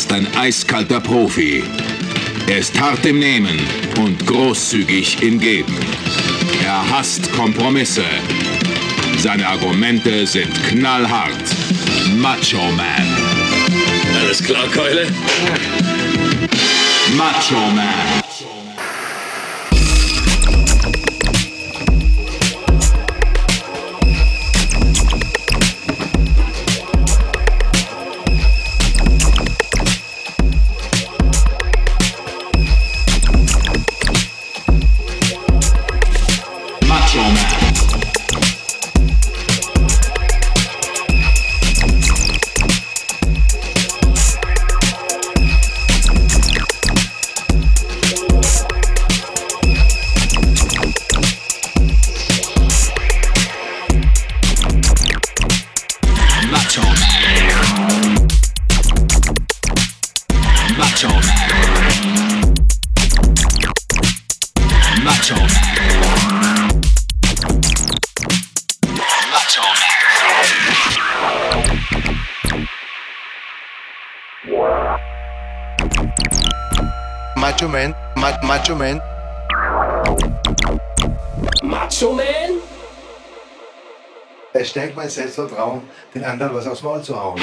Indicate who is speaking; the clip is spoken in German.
Speaker 1: ist ein eiskalter Profi. Er ist hart im Nehmen und großzügig im Geben. Er hasst Kompromisse. Seine Argumente sind knallhart. Macho Man.
Speaker 2: Alles klar, Keule?
Speaker 1: Macho Man.
Speaker 3: Selbstvertrauen, den anderen was aufs Maul zu hauen.